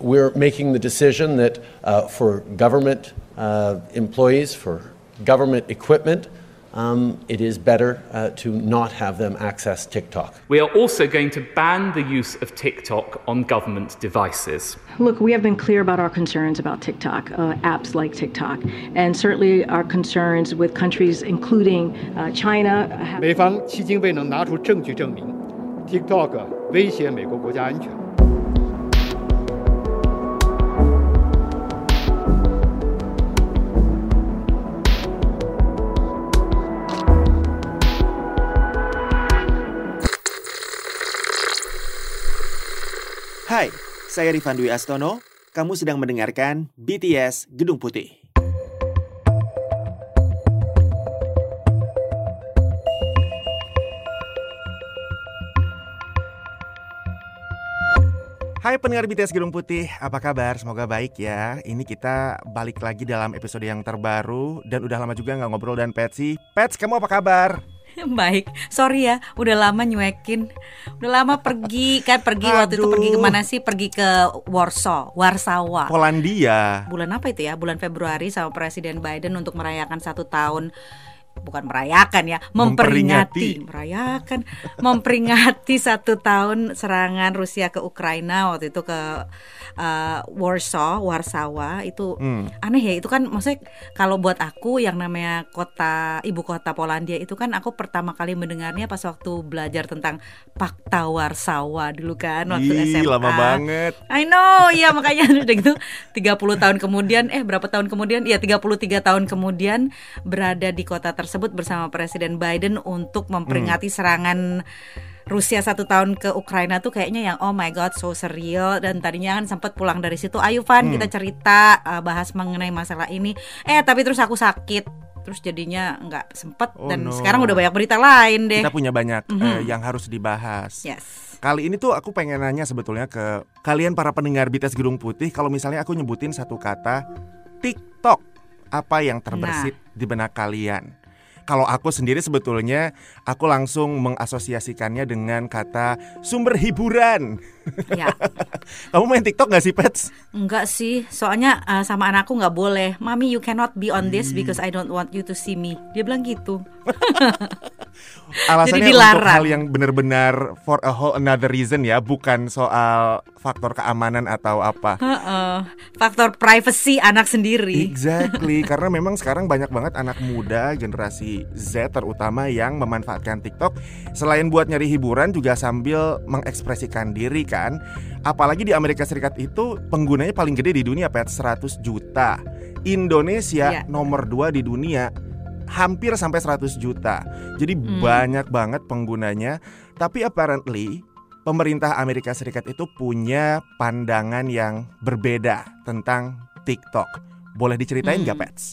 we're making the decision that uh, for government uh, employees, for government equipment, um, it is better uh, to not have them access TikTok. We are also going to ban the use of TikTok on government devices. Look, we have been clear about our concerns about TikTok, uh, apps like TikTok, and certainly our concerns with countries including uh, China. 美方迄今未能拿出证据证明 TikTok 威胁美国国家安全。 saya Rifan Dwi Astono. Kamu sedang mendengarkan BTS Gedung Putih. Hai pendengar BTS Gedung Putih, apa kabar? Semoga baik ya. Ini kita balik lagi dalam episode yang terbaru dan udah lama juga nggak ngobrol dan Petsy. Pets, kamu apa kabar? Baik, sorry ya, udah lama nyuekin, udah lama pergi kan pergi waktu itu pergi ke mana sih? Pergi ke Warsaw, Warsawa. Polandia. Bulan apa itu ya? Bulan Februari sama Presiden Biden untuk merayakan satu tahun bukan merayakan ya, memperingati, Memperingati. merayakan, memperingati satu tahun serangan Rusia ke Ukraina waktu itu ke uh, Warsaw, Warsawa itu Hmm. aneh ya itu kan maksudnya kalau buat aku yang namanya kota ibu kota Polandia itu kan aku pertama kali mendengarnya pas waktu belajar tentang Pakta Warsawa dulu kan waktu Ih, SMA. lama banget. I know, iya makanya udah gitu 30 tahun kemudian eh berapa tahun kemudian? Ya 33 tahun kemudian berada di kota tersebut bersama Presiden Biden untuk memperingati serangan Rusia satu tahun ke Ukraina tuh kayaknya yang oh my god so surreal. Dan tadinya kan sempat pulang dari situ ayo Van kita cerita uh, bahas mengenai masalah ini. Eh tapi terus aku sakit. Terus jadinya nggak sempet Oh, dan no. sekarang udah banyak berita lain deh. Kita punya banyak Mhm. eh, yang harus dibahas. yes. Kali ini tuh aku pengen nanya sebetulnya ke kalian para pendengar BTS Gedung Putih. Kalau misalnya aku nyebutin satu kata TikTok, apa yang terbersit di benak kalian? Kalau aku sendiri sebetulnya aku langsung mengasosiasikannya dengan kata sumber hiburan. Ya Kamu main TikTok gak sih, Pets? Enggak sih, soalnya uh, sama anakku nggak boleh. Mami, you cannot be on this because I don't want you to see me. Dia bilang gitu. Alasannya Jadi untuk dilarang. hal yang benar-benar for a whole another reason ya, bukan soal faktor keamanan atau apa. Heeh. Faktor privacy anak sendiri. Exactly, karena memang sekarang banyak banget anak muda generasi Z terutama yang memanfaatkan TikTok selain buat nyari hiburan juga sambil mengekspresikan diri kan. Apalagi di Amerika Serikat itu penggunanya paling gede di dunia pet 100 juta. Indonesia Iya. nomor 2 di dunia hampir sampai 100 juta. Jadi Hmm. banyak banget penggunanya. Tapi apparently pemerintah Amerika Serikat itu punya pandangan yang berbeda tentang TikTok. Boleh diceritain nggak, Hmm. Pets?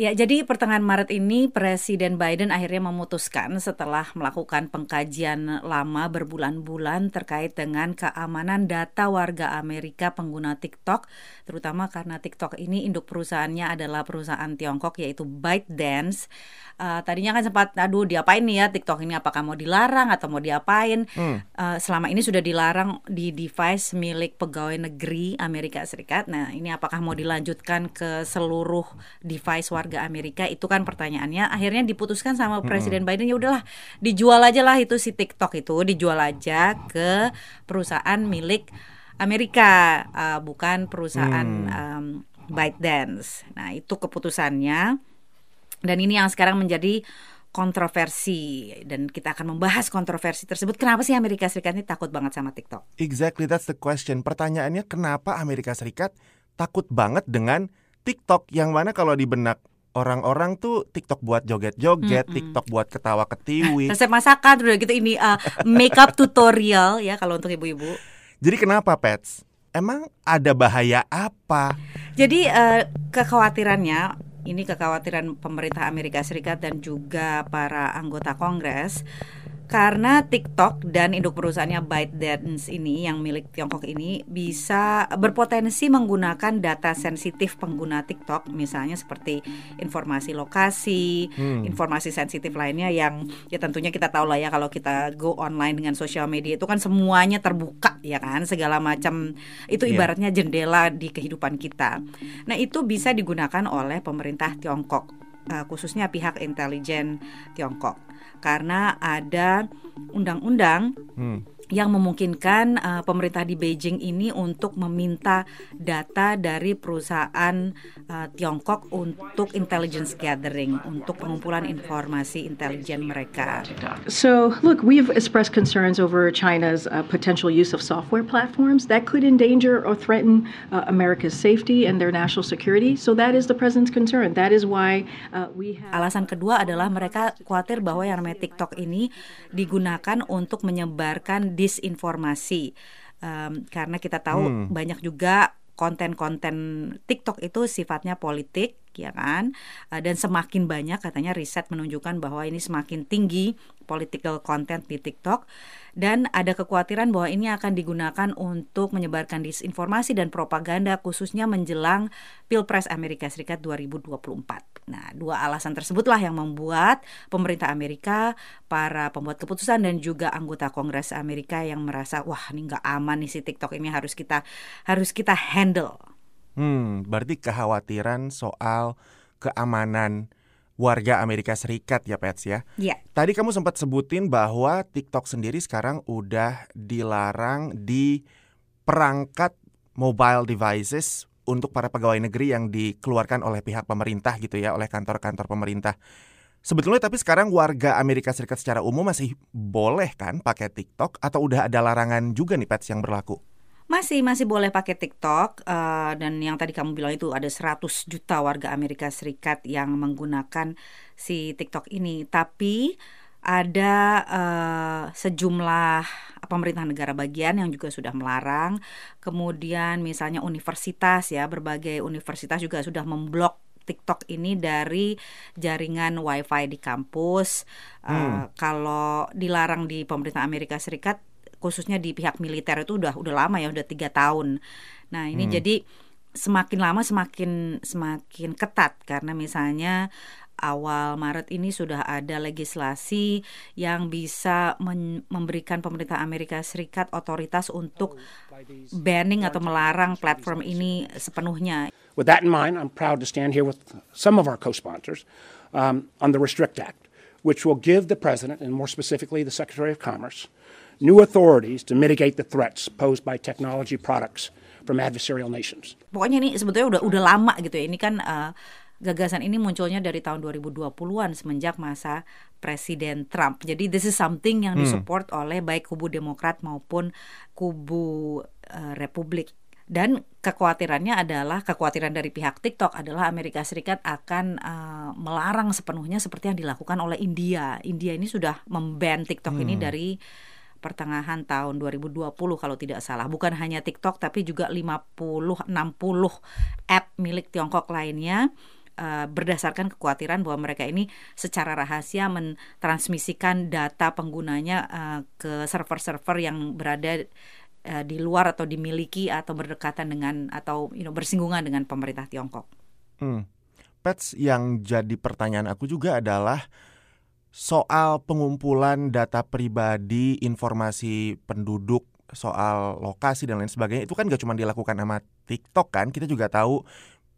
Ya, jadi pertengahan Maret ini Presiden Biden akhirnya memutuskan setelah melakukan pengkajian lama berbulan-bulan terkait dengan keamanan data warga Amerika pengguna TikTok, terutama karena TikTok ini induk perusahaannya adalah perusahaan Tiongkok yaitu ByteDance. Eh, tadinya kan sempat, aduh diapain nih ya TikTok ini apakah mau dilarang atau mau diapain? Hmm. Eh, selama ini sudah dilarang di device milik pegawai negeri Amerika Serikat. Nah, ini apakah mau dilanjutkan ke seluruh device warga Amerika? Itu kan pertanyaannya. Akhirnya diputuskan sama Presiden Biden ya udahlah, dijual aja lah itu si TikTok itu, dijual aja ke perusahaan milik Amerika, eh, bukan perusahaan em, ByteDance. Nah, itu keputusannya. Dan ini yang sekarang menjadi kontroversi dan kita akan membahas kontroversi tersebut. Kenapa sih Amerika Serikat ini takut banget sama TikTok? Exactly, that's the question. Pertanyaannya kenapa Amerika Serikat takut banget dengan TikTok yang mana kalau di benak orang-orang tuh TikTok buat joget-joget, Mm-mm. TikTok buat ketawa ketiwi. Resep masakan udah gitu ini uh, makeup tutorial ya kalau untuk ibu-ibu. Jadi kenapa, Pets? Emang ada bahaya apa? Jadi eh, kekhawatirannya ini kekhawatiran pemerintah Amerika Serikat dan juga para anggota Kongres karena TikTok dan induk perusahaannya ByteDance ini yang milik Tiongkok ini bisa berpotensi menggunakan data sensitif pengguna TikTok misalnya seperti informasi lokasi, hmm. informasi sensitif lainnya yang ya tentunya kita tahu lah ya kalau kita go online dengan sosial media itu kan semuanya terbuka ya kan segala macam itu iya. ibaratnya jendela di kehidupan kita. Nah, itu bisa digunakan oleh pemerintah Tiongkok uh, khususnya pihak intelijen Tiongkok. Karena ada undang-undang hmm yang memungkinkan uh, pemerintah di Beijing ini untuk meminta data dari perusahaan uh, Tiongkok untuk intelligence gathering, untuk pengumpulan informasi intelijen mereka. So, look, we've expressed concerns over China's uh, potential use of software platforms that could endanger or threaten uh, America's safety and their national security. So that is the president's concern. That is why uh, we have. Alasan kedua adalah mereka khawatir bahwa yang namanya TikTok ini digunakan untuk menyebarkan disinformasi um, karena kita tahu hmm. banyak juga konten-konten TikTok itu sifatnya politik ya kan uh, dan semakin banyak katanya riset menunjukkan bahwa ini semakin tinggi political content di TikTok dan ada kekhawatiran bahwa ini akan digunakan untuk menyebarkan disinformasi dan propaganda khususnya menjelang Pilpres Amerika Serikat 2024. Nah, dua alasan tersebutlah yang membuat pemerintah Amerika, para pembuat keputusan dan juga anggota Kongres Amerika yang merasa wah ini nggak aman nih si TikTok ini harus kita harus kita handle. Hmm, berarti kekhawatiran soal keamanan warga Amerika Serikat ya Pets ya. Iya. Tadi kamu sempat sebutin bahwa TikTok sendiri sekarang udah dilarang di perangkat mobile devices untuk para pegawai negeri yang dikeluarkan oleh pihak pemerintah gitu ya, oleh kantor-kantor pemerintah. Sebetulnya tapi sekarang warga Amerika Serikat secara umum masih boleh kan pakai TikTok atau udah ada larangan juga nih Pets yang berlaku? Masih masih boleh pakai TikTok uh, dan yang tadi kamu bilang itu ada 100 juta warga Amerika Serikat yang menggunakan si TikTok ini. Tapi ada uh, sejumlah pemerintah negara bagian yang juga sudah melarang. Kemudian misalnya universitas ya, berbagai universitas juga sudah memblok TikTok ini dari jaringan WiFi di kampus. Uh, hmm. Kalau dilarang di pemerintah Amerika Serikat, khususnya di pihak militer itu udah udah lama ya udah tiga tahun. Nah ini hmm. jadi semakin lama semakin semakin ketat karena misalnya awal Maret ini sudah ada legislasi yang bisa memberikan pemerintah Amerika Serikat otoritas untuk banning atau melarang platform ini sepenuhnya. With that in mind, I'm proud to stand here with some of our co-sponsors um, on the Restrict Act, which will give the president and more specifically the Secretary of Commerce new authorities to mitigate the threats posed by technology products from adversarial nations. Pokoknya ini sebetulnya udah udah lama gitu ya. Ini kan uh, gagasan ini munculnya dari tahun 2020-an semenjak masa Presiden Trump. Jadi this is something yang hmm. disupport oleh baik kubu Demokrat maupun kubu uh, Republik. Dan kekhawatirannya adalah kekhawatiran dari pihak TikTok adalah Amerika Serikat akan uh, melarang sepenuhnya seperti yang dilakukan oleh India. India ini sudah memban TikTok hmm. ini dari pertengahan tahun 2020 kalau tidak salah. Bukan hanya TikTok tapi juga 50 60 app milik Tiongkok lainnya uh, berdasarkan kekhawatiran bahwa mereka ini secara rahasia mentransmisikan data penggunanya uh, ke server-server yang berada uh, di luar atau dimiliki atau berdekatan dengan atau you know, bersinggungan dengan pemerintah Tiongkok. Hmm. Pets yang jadi pertanyaan aku juga adalah soal pengumpulan data pribadi, informasi penduduk, soal lokasi dan lain sebagainya itu kan gak cuma dilakukan sama TikTok kan, kita juga tahu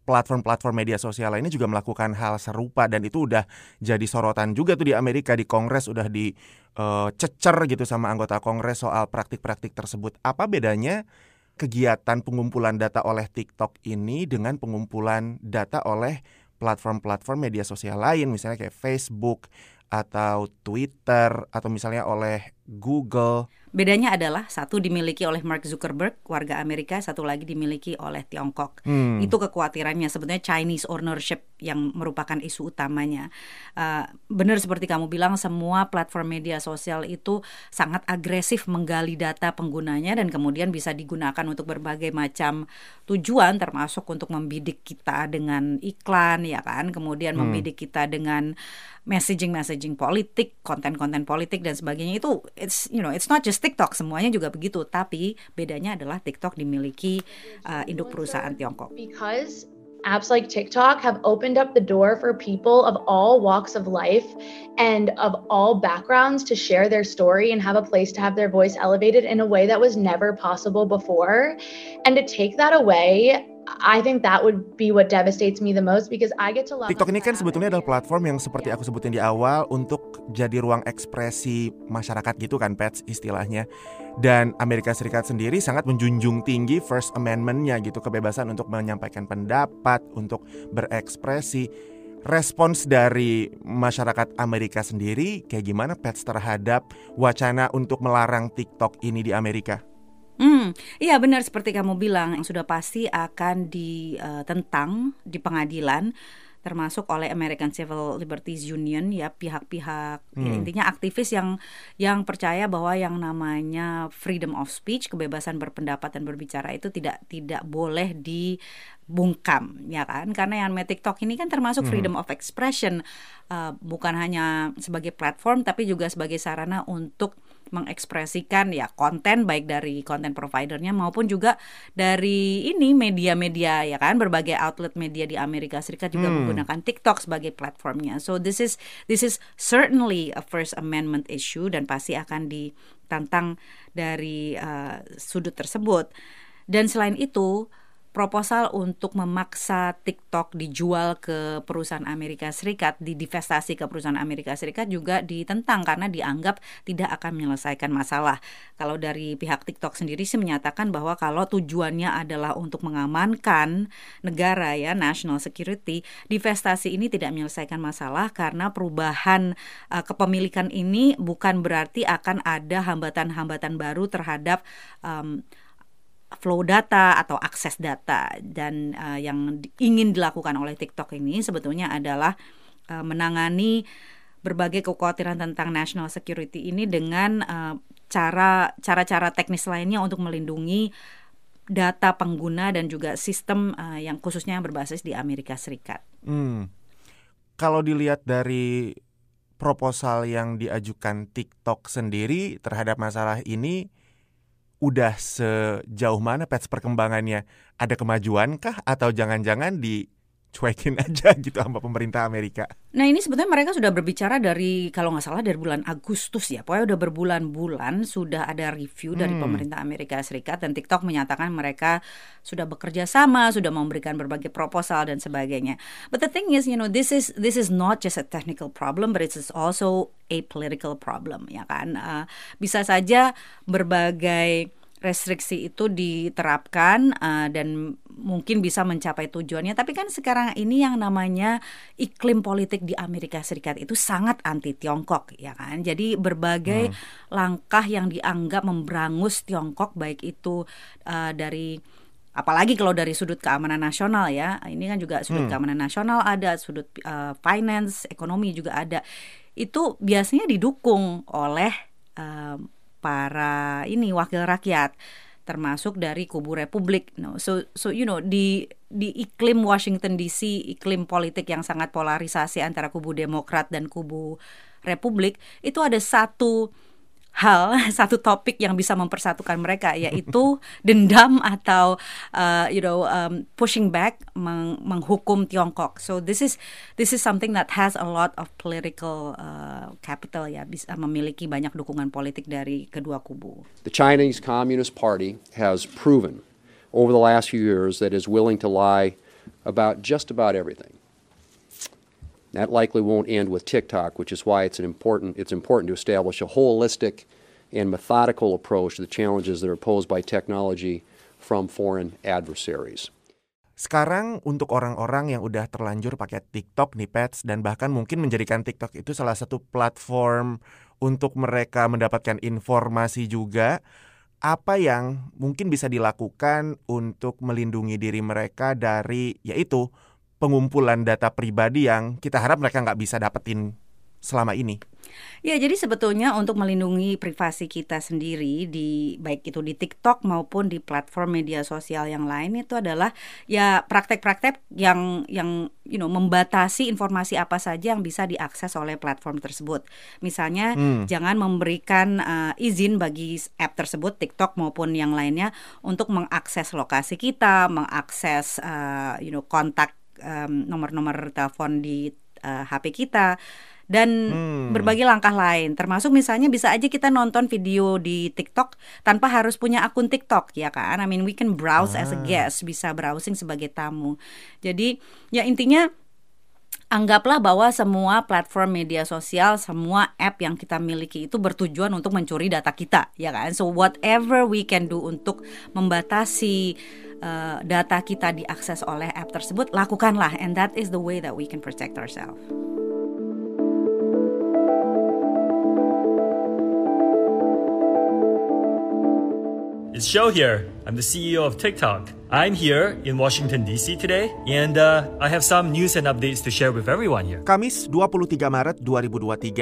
platform-platform media sosial lainnya juga melakukan hal serupa dan itu udah jadi sorotan juga tuh di Amerika di Kongres udah dicecer uh, gitu sama anggota Kongres soal praktik-praktik tersebut. Apa bedanya kegiatan pengumpulan data oleh TikTok ini dengan pengumpulan data oleh platform-platform media sosial lain misalnya kayak Facebook atau Twitter atau misalnya oleh Google. Bedanya adalah satu dimiliki oleh Mark Zuckerberg, warga Amerika, satu lagi dimiliki oleh Tiongkok. Hmm. Itu kekhawatirannya sebenarnya Chinese ownership yang merupakan isu utamanya. Uh, benar seperti kamu bilang, semua platform media sosial itu sangat agresif menggali data penggunanya dan kemudian bisa digunakan untuk berbagai macam tujuan, termasuk untuk membidik kita dengan iklan, ya kan? Kemudian Hmm. membidik kita dengan messaging-messaging politik, konten-konten politik dan sebagainya itu it's you know it's not just TikTok semuanya juga begitu tapi bedanya adalah TikTok dimiliki uh, induk perusahaan Tiongkok. Because apps like TikTok have opened up the door for people of all walks of life and of all backgrounds to share their story and have a place to have their voice elevated in a way that was never possible before. And to take that away, I think that would be what devastates me the most because I get to love TikTok ini kan sebetulnya adalah platform yang seperti aku sebutin di awal untuk jadi ruang ekspresi masyarakat gitu kan Pets istilahnya. Dan Amerika Serikat sendiri sangat menjunjung tinggi First Amendment-nya gitu, kebebasan untuk menyampaikan pendapat, untuk berekspresi. Respons dari masyarakat Amerika sendiri kayak gimana Pets terhadap wacana untuk melarang TikTok ini di Amerika? Hmm, iya benar seperti kamu bilang yang sudah pasti akan ditentang di pengadilan termasuk oleh American Civil Liberties Union ya pihak-pihak ya, Hmm. intinya aktivis yang yang percaya bahwa yang namanya freedom of speech kebebasan berpendapat dan berbicara itu tidak tidak boleh dibungkam ya kan karena yang namanya TikTok ini kan termasuk freedom of expression uh, bukan hanya sebagai platform tapi juga sebagai sarana untuk mengekspresikan ya konten baik dari konten providernya maupun juga dari ini media-media ya kan berbagai outlet media di Amerika Serikat juga menggunakan TikTok sebagai platformnya. So this is this is certainly a First Amendment issue dan pasti akan ditantang dari uh, sudut tersebut. Dan selain itu proposal untuk memaksa TikTok dijual ke perusahaan Amerika Serikat, di divestasi ke perusahaan Amerika Serikat juga ditentang karena dianggap tidak akan menyelesaikan masalah. Kalau dari pihak TikTok sendiri sih menyatakan bahwa kalau tujuannya adalah untuk mengamankan negara ya, national security, divestasi ini tidak menyelesaikan masalah karena perubahan uh, kepemilikan ini bukan berarti akan ada hambatan-hambatan baru terhadap um, flow data atau akses data dan uh, yang ingin dilakukan oleh TikTok ini sebetulnya adalah uh, menangani berbagai kekhawatiran tentang national security ini dengan uh, cara cara-cara teknis lainnya untuk melindungi data pengguna dan juga sistem uh, yang khususnya yang berbasis di Amerika Serikat. Hmm. Kalau dilihat dari proposal yang diajukan TikTok sendiri terhadap masalah ini udah sejauh mana pets perkembangannya? Ada kemajuan kah atau jangan-jangan dicuekin aja gitu sama pemerintah Amerika? Nah ini sebetulnya mereka sudah berbicara dari kalau nggak salah dari bulan Agustus ya, pokoknya udah berbulan-bulan sudah ada review dari pemerintah Amerika Serikat dan TikTok menyatakan mereka sudah bekerja sama, sudah memberikan berbagai proposal dan sebagainya. But the thing is, you know, this is this is not just a technical problem, but it's also a political problem, ya kan? Uh, bisa saja berbagai restriksi itu diterapkan uh, dan mungkin bisa mencapai tujuannya. Tapi kan sekarang ini yang namanya iklim politik di Amerika Serikat itu sangat anti Tiongkok, ya kan? Jadi berbagai langkah yang dianggap memberangus Tiongkok, baik itu uh, dari apalagi kalau dari sudut keamanan nasional ya, ini kan juga sudut keamanan nasional ada, sudut uh, finance, ekonomi juga ada. Itu biasanya didukung oleh uh, para ini wakil rakyat termasuk dari kubu Republik. No, so so you know di di iklim Washington DC, iklim politik yang sangat polarisasi antara kubu Demokrat dan kubu Republik, itu ada satu hal, satu topik yang bisa mempersatukan mereka yaitu dendam atau uh, you know um, pushing back meng- menghukum Tiongkok. So this is this is something that has a lot of political uh, capital ya bisa memiliki banyak dukungan politik dari kedua kubu. The Chinese Communist Party has proven over the last few years that is willing to lie about just about everything. That likely won't end with TikTok, which is why it's an important it's important to establish a holistic and methodical approach to the challenges that are posed by technology from foreign adversaries. Sekarang untuk orang-orang yang udah terlanjur pakai TikTok nih pets dan bahkan mungkin menjadikan TikTok itu salah satu platform untuk mereka mendapatkan informasi juga apa yang mungkin bisa dilakukan untuk melindungi diri mereka dari yaitu pengumpulan data pribadi yang kita harap mereka nggak bisa dapetin selama ini. Ya, jadi sebetulnya untuk melindungi privasi kita sendiri di baik itu di TikTok maupun di platform media sosial yang lain itu adalah ya praktek-praktek yang yang you know membatasi informasi apa saja yang bisa diakses oleh platform tersebut. Misalnya hmm. jangan memberikan uh, izin bagi app tersebut TikTok maupun yang lainnya untuk mengakses lokasi kita, mengakses uh, you know kontak um, nomor-nomor telepon di uh, HP kita dan hmm. berbagai langkah lain termasuk misalnya bisa aja kita nonton video di TikTok tanpa harus punya akun TikTok ya kan I mean we can browse ah. as a ah. guest bisa browsing sebagai tamu jadi ya intinya Anggaplah bahwa semua platform media sosial, semua app yang kita miliki itu bertujuan untuk mencuri data kita, ya kan? So whatever we can do untuk membatasi uh, data kita diakses oleh app tersebut, lakukanlah, and that is the way that we can protect ourselves. It's Show here. I'm the CEO of TikTok. I'm here in Washington DC today and uh, I have some news and updates to share with everyone here. Kamis 23 Maret 2023,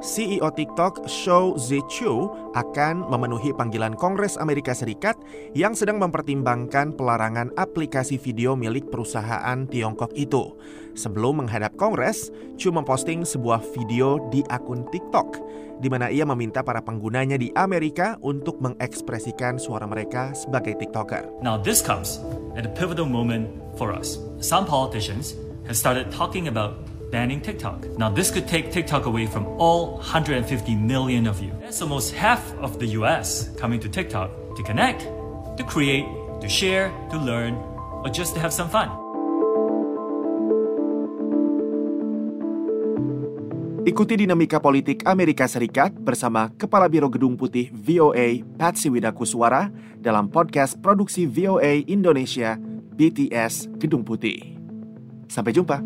CEO TikTok Shou Zichu akan memenuhi panggilan Kongres Amerika Serikat yang sedang mempertimbangkan pelarangan aplikasi video milik perusahaan Tiongkok itu. Sebelum menghadap Kongres, Chu memposting sebuah video di akun TikTok di mana ia meminta para penggunanya di Amerika untuk mengekspresikan suara mereka sebagai TikToker. Now this comes at a pivotal moment for us. Some politicians have started talking about banning TikTok. Now this could take TikTok away from all 150 million of you. That's almost half of the US coming to TikTok to connect, to create, to share, to learn, or just to have some fun. Ikuti dinamika politik Amerika Serikat bersama Kepala Biro Gedung Putih VOA Patsy Widakuswara dalam podcast produksi VOA Indonesia BTS Gedung Putih. Sampai jumpa.